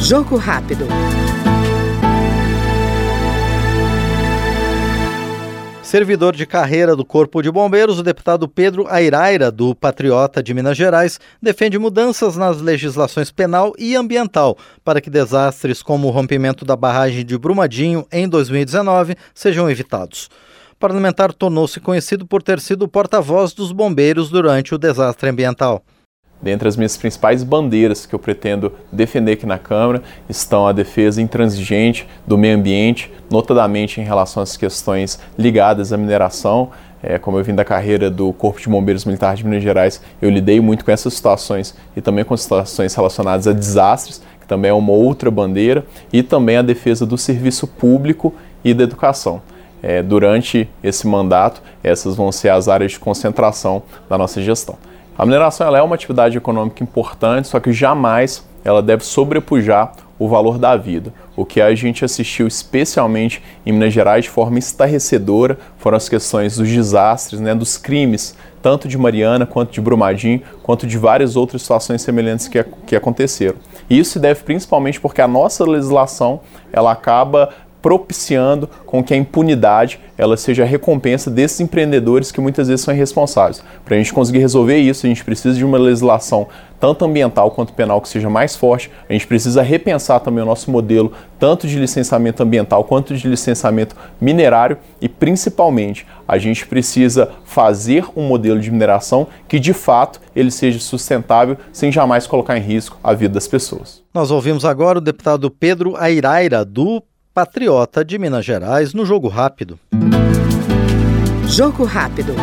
Jogo rápido. Servidor de carreira do Corpo de Bombeiros, o deputado Pedro Airaira, do Patriota de Minas Gerais, defende mudanças nas legislações penal e ambiental para que desastres como o rompimento da barragem de Brumadinho em 2019 sejam evitados. O parlamentar tornou-se conhecido por ter sido o porta-voz dos bombeiros durante o desastre ambiental. Dentre as minhas principais bandeiras que eu pretendo defender aqui na Câmara estão a defesa intransigente do meio ambiente, notadamente em relação às questões ligadas à mineração. É, como eu vim da carreira do Corpo de Bombeiros Militar de Minas Gerais, eu lidei muito com essas situações e também com situações relacionadas a desastres, que também é uma outra bandeira, e também a defesa do serviço público e da educação. É, durante esse mandato, essas vão ser as áreas de concentração da nossa gestão. A mineração é uma atividade econômica importante, só que jamais ela deve sobrepujar o valor da vida. O que a gente assistiu especialmente em Minas Gerais de forma estarrecedora foram as questões dos desastres, né, dos crimes, tanto de Mariana quanto de Brumadinho, quanto de várias outras situações semelhantes que, que aconteceram. E isso se deve principalmente porque a nossa legislação ela acaba propiciando com que a impunidade ela seja a recompensa desses empreendedores que muitas vezes são irresponsáveis. Para a gente conseguir resolver isso, a gente precisa de uma legislação tanto ambiental quanto penal que seja mais forte. A gente precisa repensar também o nosso modelo tanto de licenciamento ambiental quanto de licenciamento minerário e principalmente a gente precisa fazer um modelo de mineração que de fato ele seja sustentável sem jamais colocar em risco a vida das pessoas. Nós ouvimos agora o deputado Pedro Airaira do Patriota de Minas Gerais no Jogo Rápido. Jogo Rápido.